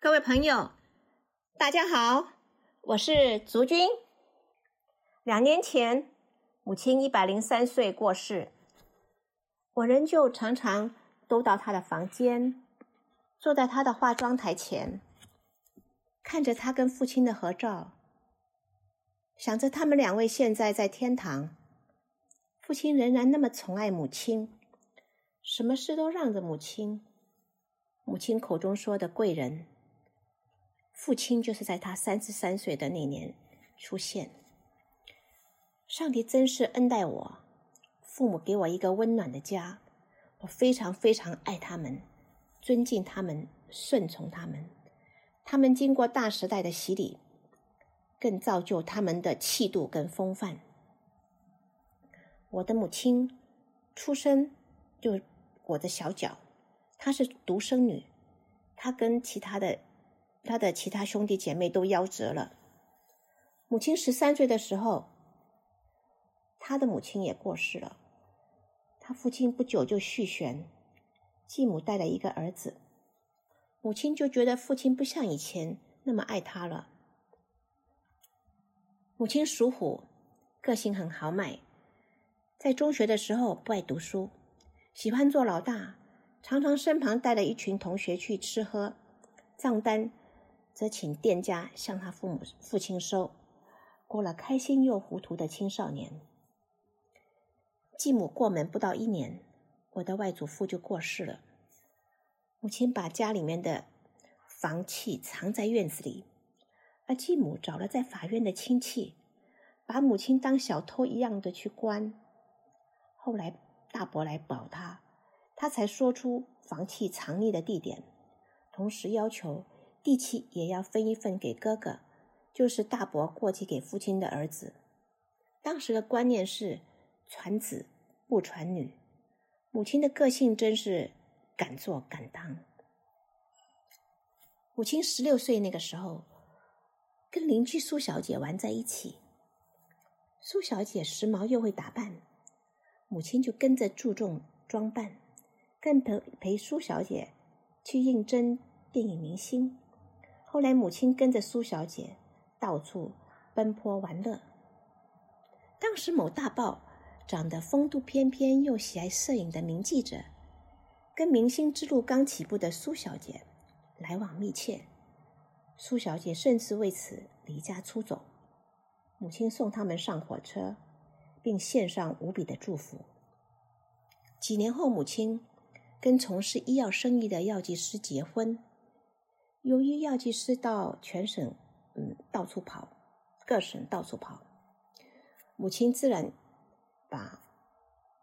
各位朋友，大家好，我是竹君。两年前，母亲一百零三岁过世，我仍旧常常都到她的房间，坐在她的化妆台前，看着她跟父亲的合照，想着他们两位现在在天堂，父亲仍然那么宠爱母亲，什么事都让着母亲。母亲口中说的贵人。父亲就是在他三十三岁的那年出现。上帝真是恩待我，父母给我一个温暖的家，我非常非常爱他们，尊敬他们，顺从他们。他们经过大时代的洗礼，更造就他们的气度跟风范。我的母亲出生就裹着小脚，她是独生女，她跟其他的。他的其他兄弟姐妹都夭折了。母亲十三岁的时候，他的母亲也过世了。他父亲不久就续弦，继母带了一个儿子。母亲就觉得父亲不像以前那么爱他了。母亲属虎，个性很豪迈，在中学的时候不爱读书，喜欢做老大，常常身旁带了一群同学去吃喝，账单。则请店家向他父母父亲收，过了开心又糊涂的青少年。继母过门不到一年，我的外祖父就过世了。母亲把家里面的房契藏在院子里，而继母找了在法院的亲戚，把母亲当小偷一样的去关。后来大伯来保他，他才说出房契藏匿的地点，同时要求。地契也要分一份给哥哥，就是大伯过继给父亲的儿子。当时的观念是传子不传女，母亲的个性真是敢做敢当。母亲十六岁那个时候，跟邻居苏小姐玩在一起。苏小姐时髦又会打扮，母亲就跟着注重装扮，跟陪陪苏小姐去应征电影明星。后来，母亲跟着苏小姐到处奔波玩乐。当时，某大报长得风度翩翩又喜爱摄影的名记者，跟明星之路刚起步的苏小姐来往密切。苏小姐甚至为此离家出走。母亲送他们上火车，并献上无比的祝福。几年后，母亲跟从事医药生意的药剂师结婚。由于药剂师到全省，嗯，到处跑，各省到处跑，母亲自然把，啊、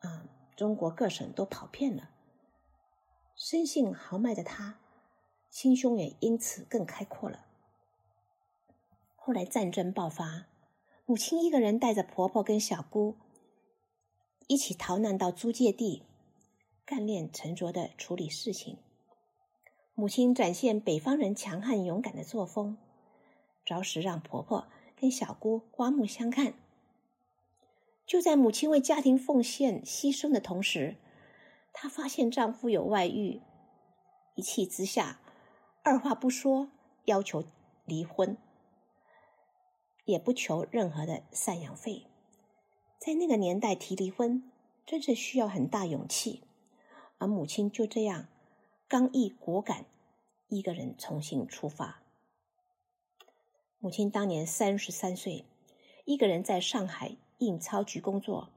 嗯，中国各省都跑遍了。生性豪迈的他，心胸也因此更开阔了。后来战争爆发，母亲一个人带着婆婆跟小姑，一起逃难到租界地，干练沉着的处理事情。母亲展现北方人强悍勇敢的作风，着实让婆婆跟小姑刮目相看。就在母亲为家庭奉献牺牲的同时，她发现丈夫有外遇，一气之下，二话不说要求离婚，也不求任何的赡养费。在那个年代提离婚，真是需要很大勇气，而母亲就这样。刚毅果敢，一个人重新出发。母亲当年三十三岁，一个人在上海印钞局工作，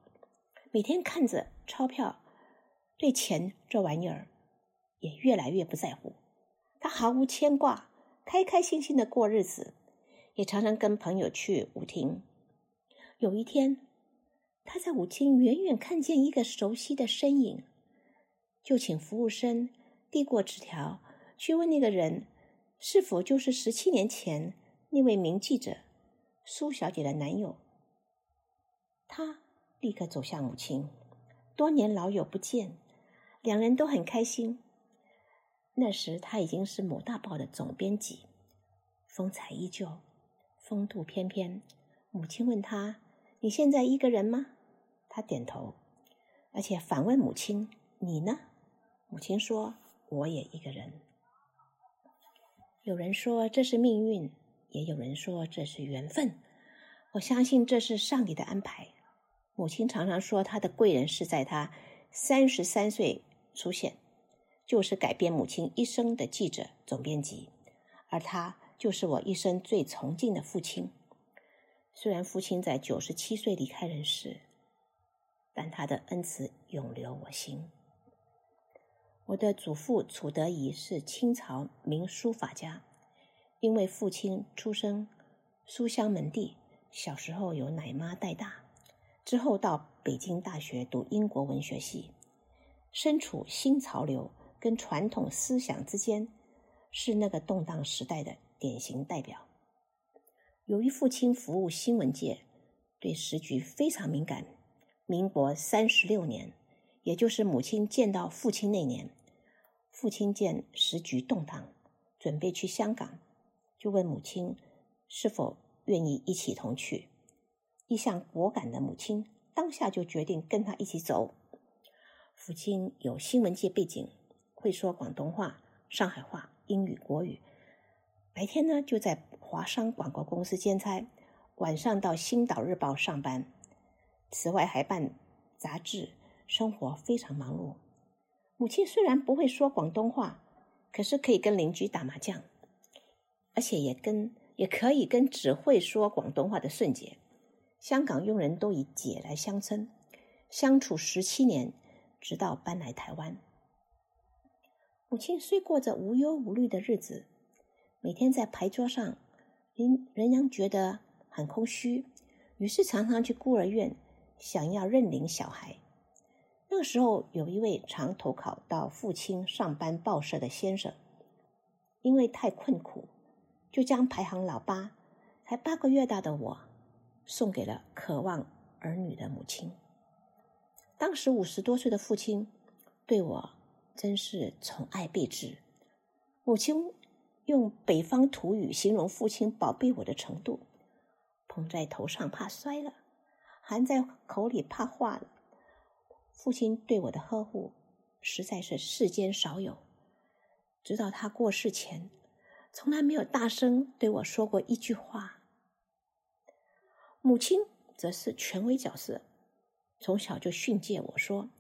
每天看着钞票，对钱这玩意儿也越来越不在乎。她毫无牵挂，开开心心的过日子，也常常跟朋友去舞厅。有一天，她在舞厅远远看见一个熟悉的身影，就请服务生。递过纸条，去问那个人是否就是十七年前那位名记者苏小姐的男友。他立刻走向母亲，多年老友不见，两人都很开心。那时他已经是某大报的总编辑，风采依旧，风度翩翩。母亲问他：“你现在一个人吗？”他点头，而且反问母亲：“你呢？”母亲说。我也一个人。有人说这是命运，也有人说这是缘分。我相信这是上帝的安排。母亲常常说，她的贵人是在她三十三岁出现，就是改变母亲一生的记者总编辑，而他就是我一生最崇敬的父亲。虽然父亲在九十七岁离开人世，但他的恩慈永留我心。我的祖父楚德仪是清朝名书法家，因为父亲出生书香门第，小时候由奶妈带大，之后到北京大学读英国文学系，身处新潮流跟传统思想之间，是那个动荡时代的典型代表。由于父亲服务新闻界，对时局非常敏感。民国三十六年，也就是母亲见到父亲那年。父亲见时局动荡，准备去香港，就问母亲是否愿意一起同去。一向果敢的母亲当下就决定跟他一起走。父亲有新闻界背景，会说广东话、上海话、英语、国语。白天呢就在华商广告公司兼差，晚上到《星岛日报》上班。此外还办杂志，生活非常忙碌。母亲虽然不会说广东话，可是可以跟邻居打麻将，而且也跟也可以跟只会说广东话的顺姐。香港佣人都以姐来相称，相处十七年，直到搬来台湾。母亲虽过着无忧无虑的日子，每天在牌桌上，仍仍然觉得很空虚，于是常常去孤儿院，想要认领小孩。那个时候，有一位常投考到父亲上班报社的先生，因为太困苦，就将排行老八、才八个月大的我送给了渴望儿女的母亲。当时五十多岁的父亲对我真是宠爱备至，母亲用北方土语形容父亲宝贝我的程度：捧在头上怕摔了，含在口里怕化了。父亲对我的呵护实在是世间少有，直到他过世前，从来没有大声对我说过一句话。母亲则是权威角色，从小就训诫我说：“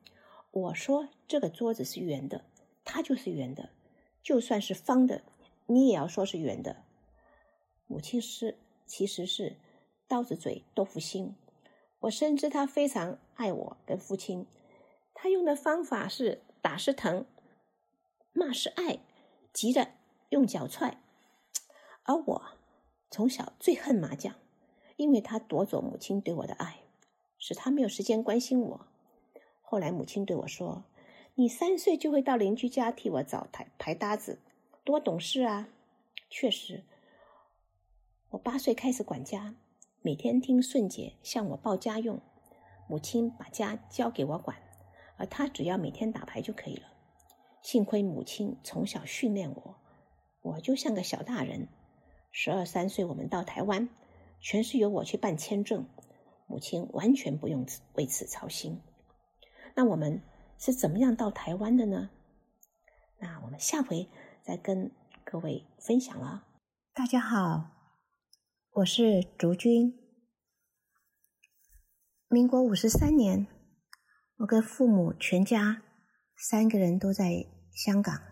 我说这个桌子是圆的，它就是圆的；就算是方的，你也要说是圆的。”母亲是其实是刀子嘴豆腐心，我深知她非常爱我跟父亲。他用的方法是打是疼，骂是爱，急着用脚踹。而我从小最恨麻将，因为他夺走母亲对我的爱，使他没有时间关心我。后来母亲对我说：“你三岁就会到邻居家替我找台牌搭子，多懂事啊！”确实，我八岁开始管家，每天听顺姐向我报家用，母亲把家交给我管。而他只要每天打牌就可以了。幸亏母亲从小训练我，我就像个小大人。十二三岁，我们到台湾，全是由我去办签证，母亲完全不用为此操心。那我们是怎么样到台湾的呢？那我们下回再跟各位分享了。大家好，我是竹君。民国五十三年。我跟父母全家三个人都在香港。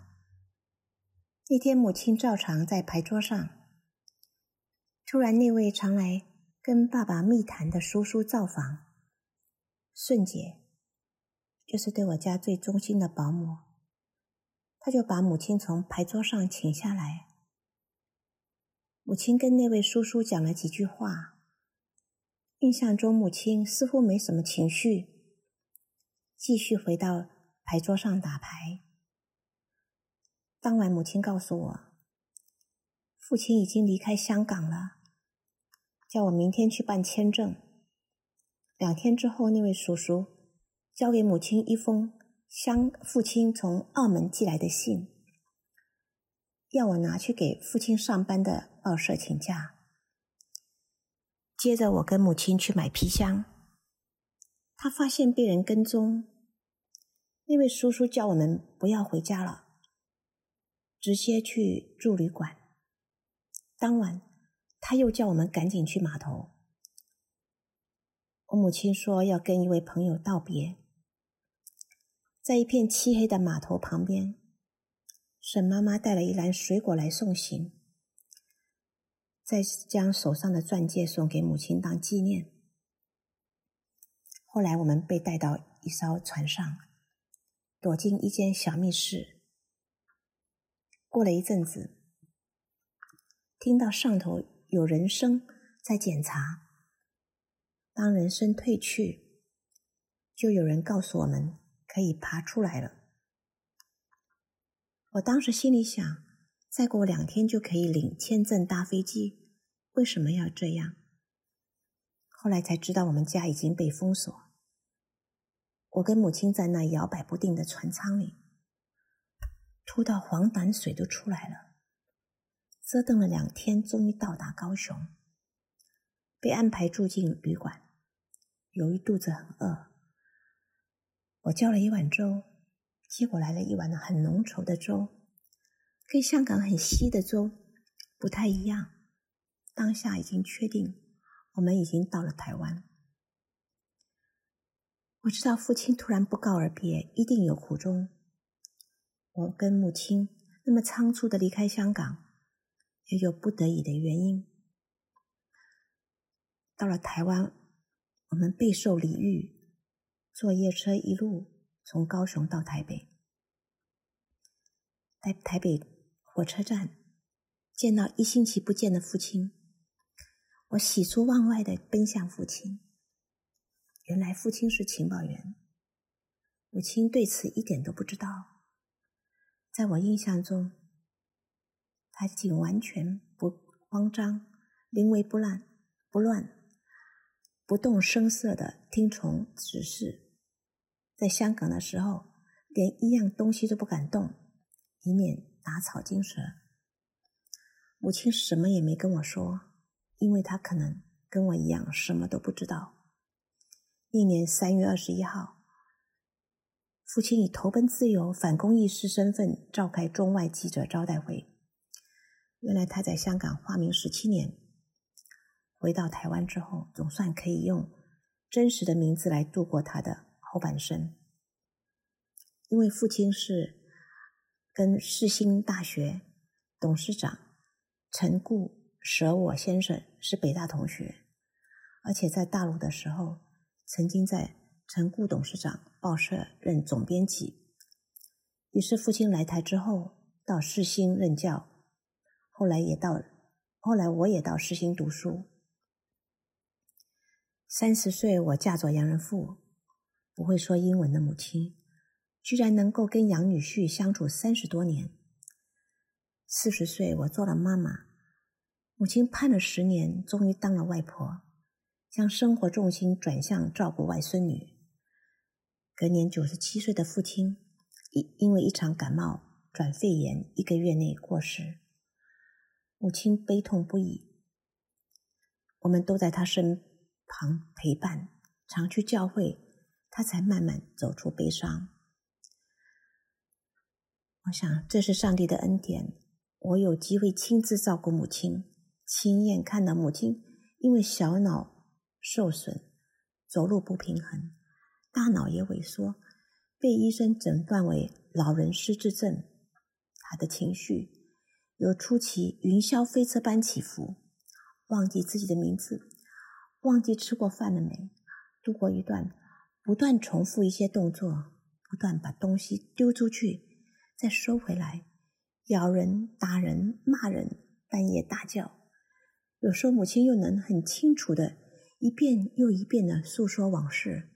那天，母亲照常在牌桌上，突然那位常来跟爸爸密谈的叔叔造访，顺姐，就是对我家最忠心的保姆，他就把母亲从牌桌上请下来。母亲跟那位叔叔讲了几句话，印象中母亲似乎没什么情绪。继续回到牌桌上打牌。当晚，母亲告诉我，父亲已经离开香港了，叫我明天去办签证。两天之后，那位叔叔交给母亲一封乡父亲从澳门寄来的信，要我拿去给父亲上班的报社请假。接着，我跟母亲去买皮箱。他发现被人跟踪，那位叔叔叫我们不要回家了，直接去住旅馆。当晚，他又叫我们赶紧去码头。我母亲说要跟一位朋友道别，在一片漆黑的码头旁边，沈妈妈带了一篮水果来送行，再将手上的钻戒送给母亲当纪念。后来我们被带到一艘船上，躲进一间小密室。过了一阵子，听到上头有人声在检查。当人声退去，就有人告诉我们可以爬出来了。我当时心里想，再过两天就可以领签证搭飞机，为什么要这样？后来才知道我们家已经被封锁。我跟母亲在那摇摆不定的船舱里，吐到黄胆水都出来了。折腾了两天，终于到达高雄，被安排住进旅馆。由于肚子很饿，我叫了一碗粥，结果来了一碗很浓稠的粥，跟香港很稀的粥不太一样。当下已经确定，我们已经到了台湾。我知道父亲突然不告而别，一定有苦衷。我跟母亲那么仓促的离开香港，也有不得已的原因。到了台湾。我们备受礼遇，坐夜车一路从高雄到台北，在台北火车站见到一星期不见的父亲，我喜出望外的奔向父亲。原来父亲是情报员，母亲对此一点都不知道。在我印象中，他竟完全不慌张，临危不乱，不乱。不动声色地听从指示，在香港的时候，连一样东西都不敢动，以免打草惊蛇。母亲什么也没跟我说，因为她可能跟我一样什么都不知道。那年三月二十一号，父亲以投奔自由、反公义师身份召开中外记者招待会。原来他在香港化名十七年。回到台湾之后，总算可以用真实的名字来度过他的后半生。因为父亲是跟世新大学董事长陈固舍我先生是北大同学，而且在大陆的时候，曾经在陈顾董事长报社任总编辑。于是父亲来台之后，到世新任教，后来也到，后来我也到世新读书。三十岁，我嫁作洋人妇，不会说英文的母亲，居然能够跟洋女婿相处三十多年。四十岁，我做了妈妈，母亲盼了十年，终于当了外婆，将生活重心转向照顾外孙女。隔年，九十七岁的父亲因因为一场感冒转肺炎，一个月内过世，母亲悲痛不已。我们都在她身旁陪伴，常去教会，他才慢慢走出悲伤。我想这是上帝的恩典，我有机会亲自照顾母亲，亲眼看到母亲因为小脑受损，走路不平衡，大脑也萎缩，被医生诊断为老人失智症。他的情绪有出奇云霄飞车般起伏，忘记自己的名字。忘记吃过饭了没？度过一段不断重复一些动作，不断把东西丢出去，再收回来，咬人、打人、骂人，半夜大叫。有时候母亲又能很清楚的一遍又一遍的诉说往事，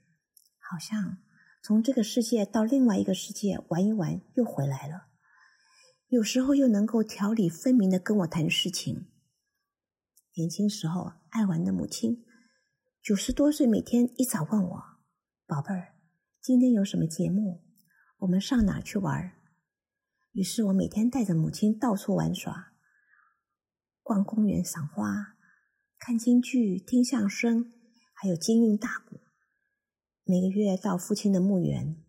好像从这个世界到另外一个世界玩一玩又回来了。有时候又能够条理分明的跟我谈事情。年轻时候爱玩的母亲。九十多岁，每天一早问我：“宝贝儿，今天有什么节目？我们上哪去玩？”于是我每天带着母亲到处玩耍，逛公园、赏花、看京剧、听相声，还有京韵大鼓。每个月到父亲的墓园，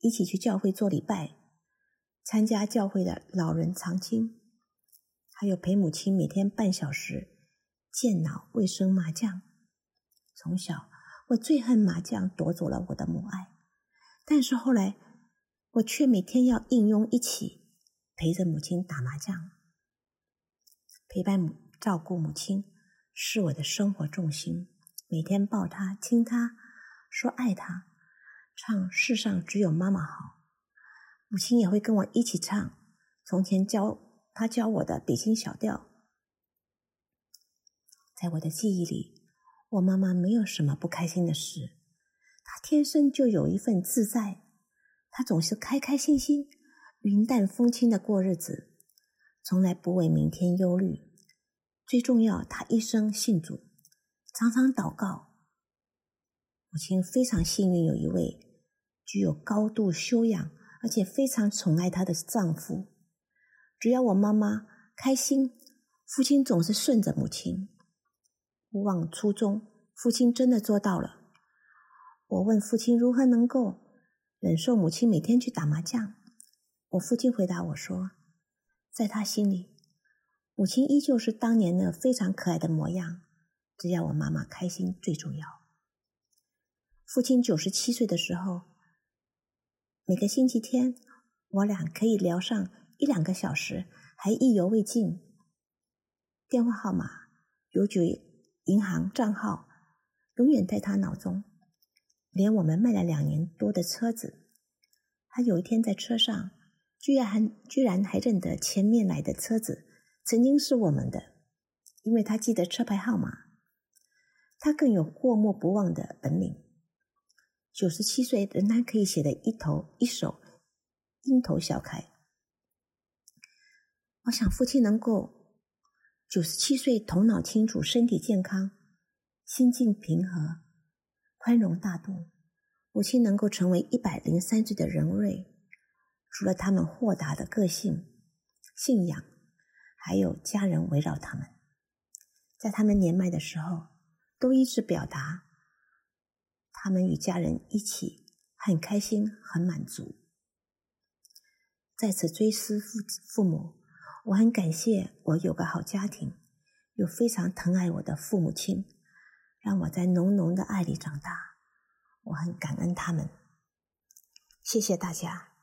一起去教会做礼拜，参加教会的老人常青。还有陪母亲每天半小时健脑卫生麻将。从小，我最恨麻将夺走了我的母爱，但是后来，我却每天要应拥一起陪着母亲打麻将。陪伴母照顾母亲是我的生活重心，每天抱她亲她，说爱她，唱世上只有妈妈好。母亲也会跟我一起唱从前教她教我的北京小调。在我的记忆里，我妈妈没有什么不开心的事，她天生就有一份自在，她总是开开心心、云淡风轻的过日子，从来不为明天忧虑。最重要，她一生信主，常常祷告。母亲非常幸运，有一位具有高度修养，而且非常宠爱她的丈夫。只要我妈妈开心，父亲总是顺着母亲。不忘初衷，父亲真的做到了。我问父亲如何能够忍受母亲每天去打麻将，我父亲回答我说，在他心里，母亲依旧是当年那非常可爱的模样，只要我妈妈开心最重要。父亲九十七岁的时候，每个星期天，我俩可以聊上一两个小时，还意犹未尽。电话号码邮局。银行账号永远在他脑中，连我们卖了两年多的车子，他有一天在车上，居然还居然还认得前面来的车子曾经是我们的，因为他记得车牌号码。他更有过目不忘的本领，九十七岁仍然可以写得一头一手�樱桃小楷。我想父亲能够。九十七岁，头脑清楚，身体健康，心境平和，宽容大度。母亲能够成为一百零三岁的人瑞，除了他们豁达的个性、信仰，还有家人围绕他们，在他们年迈的时候，都一直表达他们与家人一起很开心、很满足。在此追思父父母。我很感谢我有个好家庭，有非常疼爱我的父母亲，让我在浓浓的爱里长大。我很感恩他们，谢谢大家。